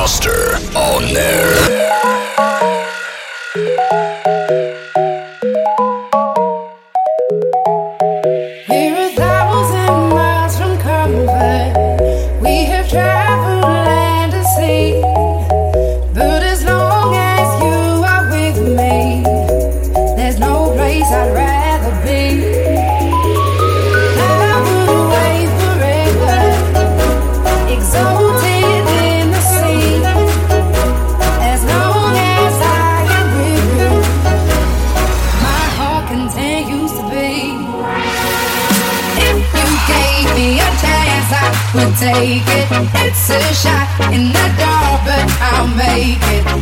Master on air. in the dark, but I'll make it.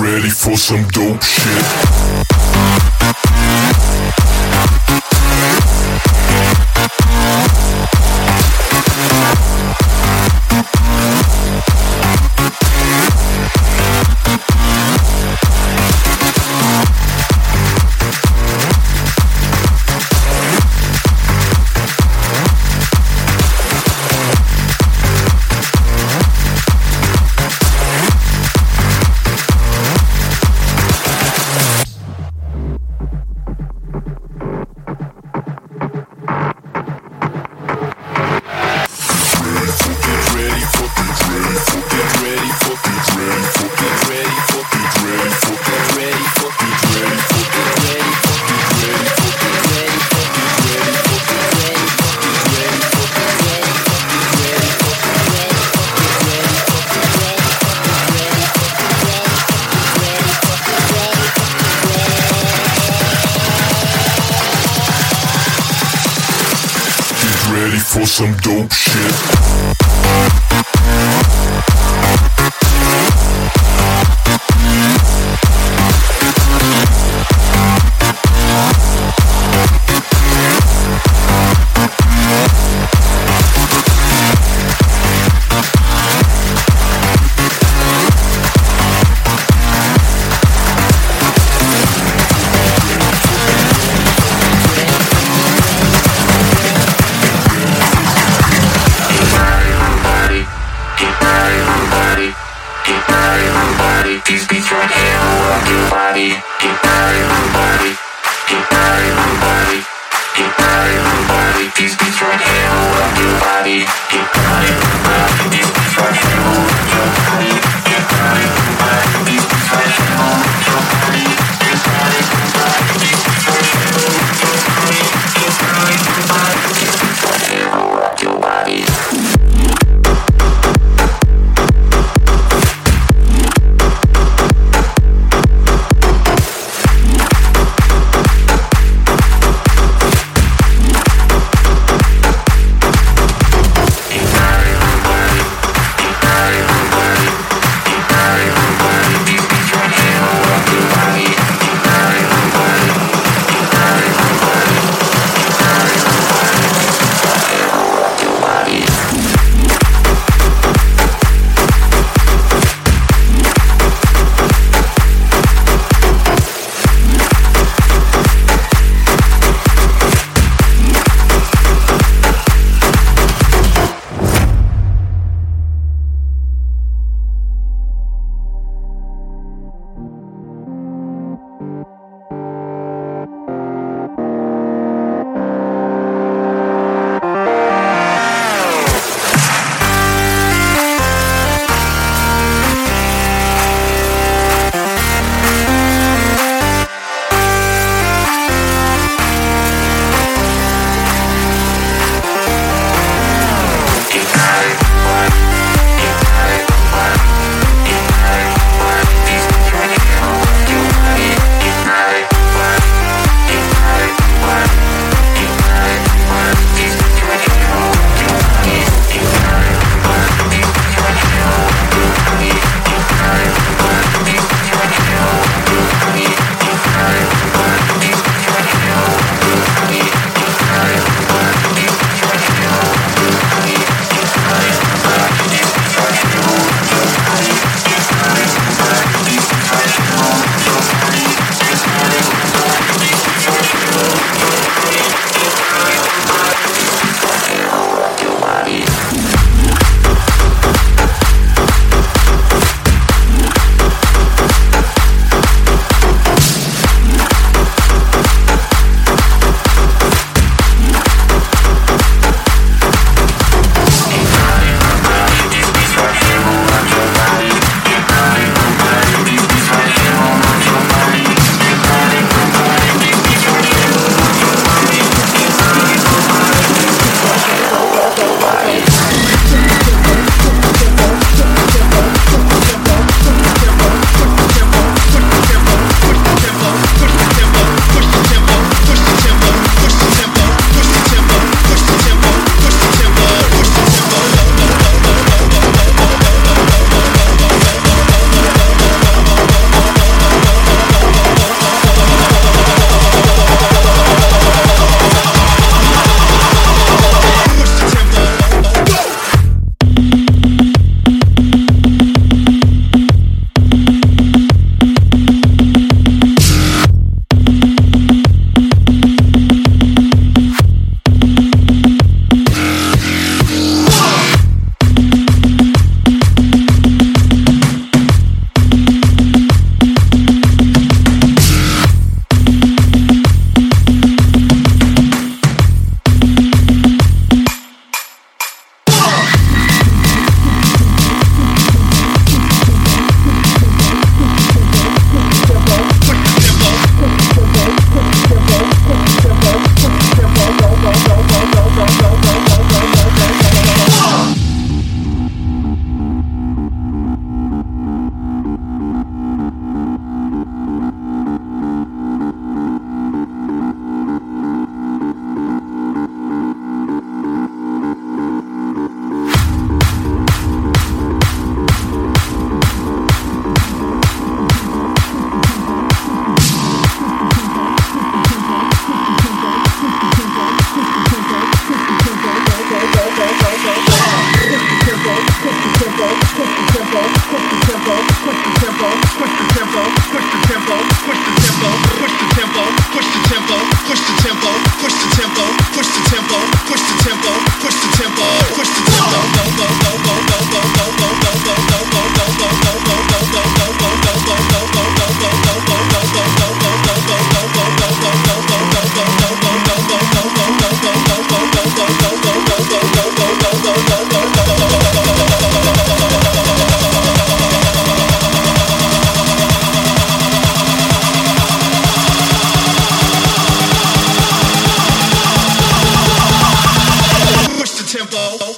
Ready for some dope shit. For some dope shit.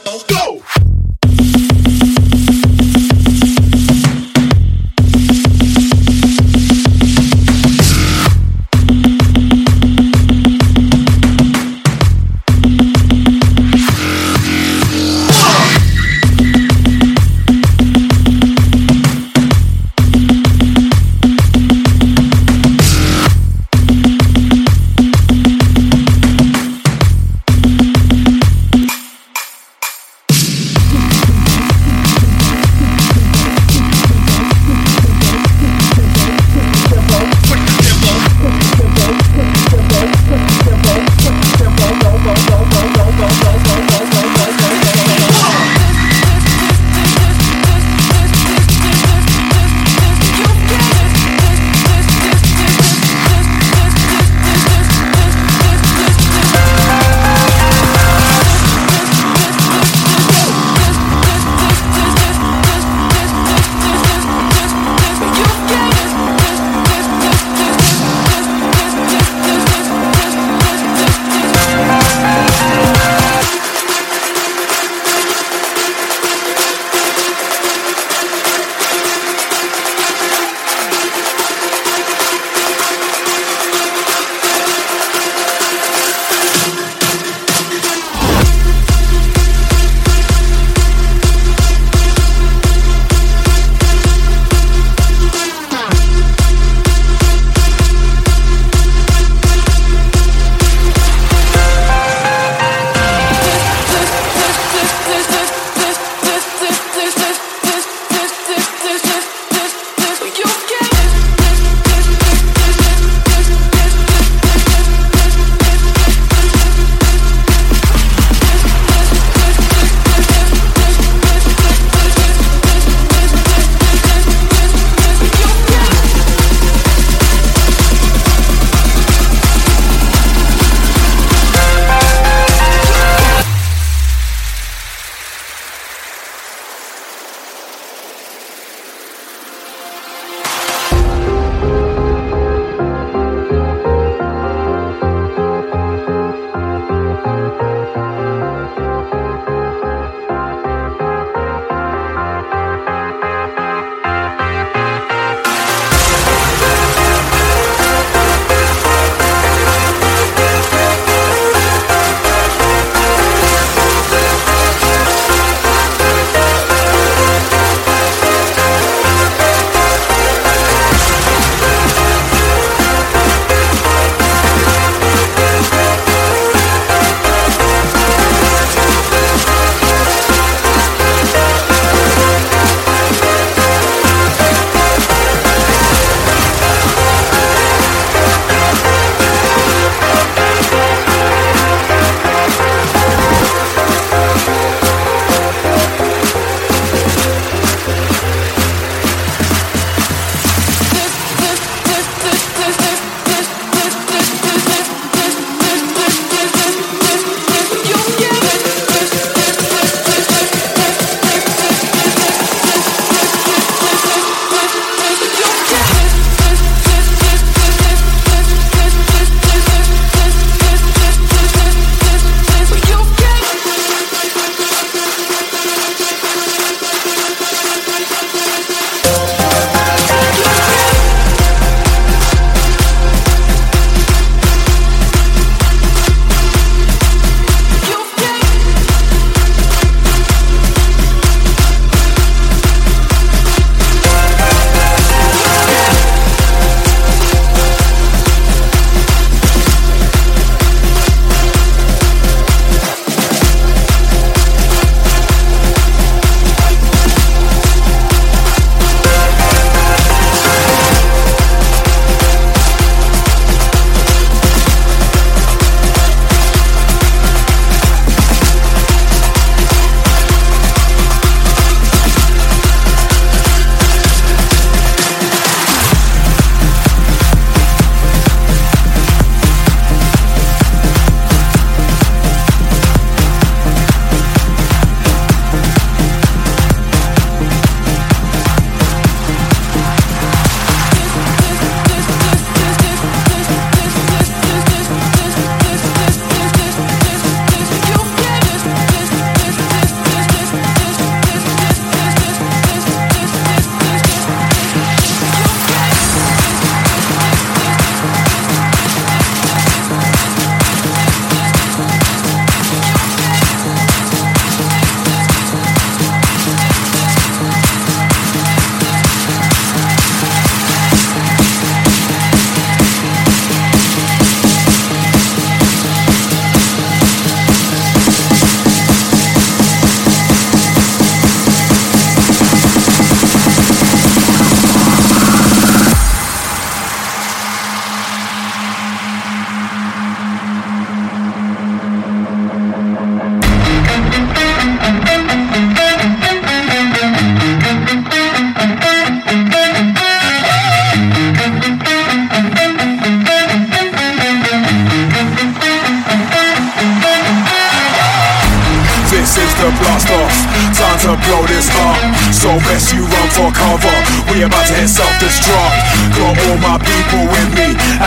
go.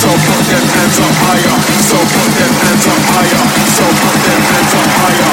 party up. Higher. So put them hands up higher. So put them hands up higher.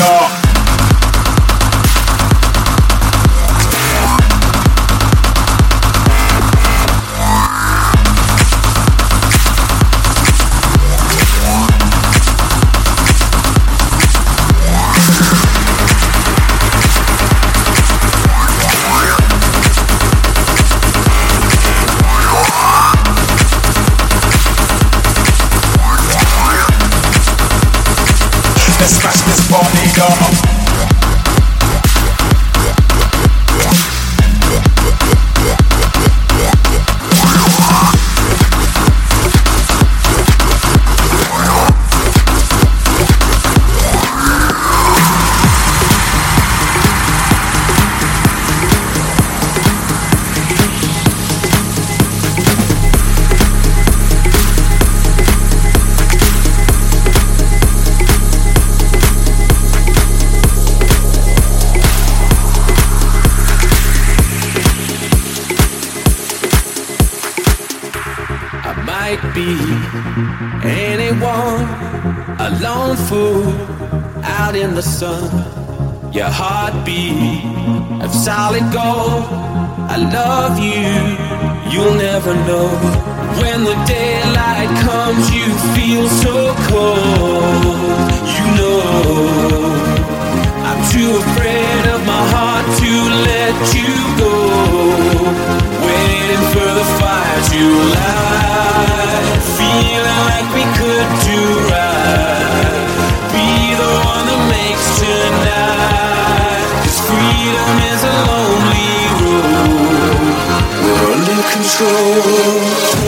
I Anyone, a lone fool out in the sun. Your heartbeat of solid gold. I love you, you'll never know. When the daylight comes, you feel so cold. You know too afraid of my heart to let you go. Waiting for the fire to light. Feeling like we could do right. Be the one that makes tonight. Cause freedom is a lonely road. We're under control.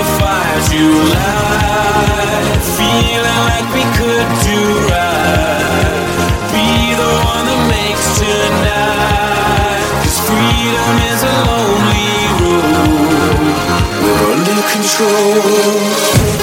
The fire to light. Feeling like we could do right. Be the one that makes tonight. Cause freedom is a lonely road. We're under control.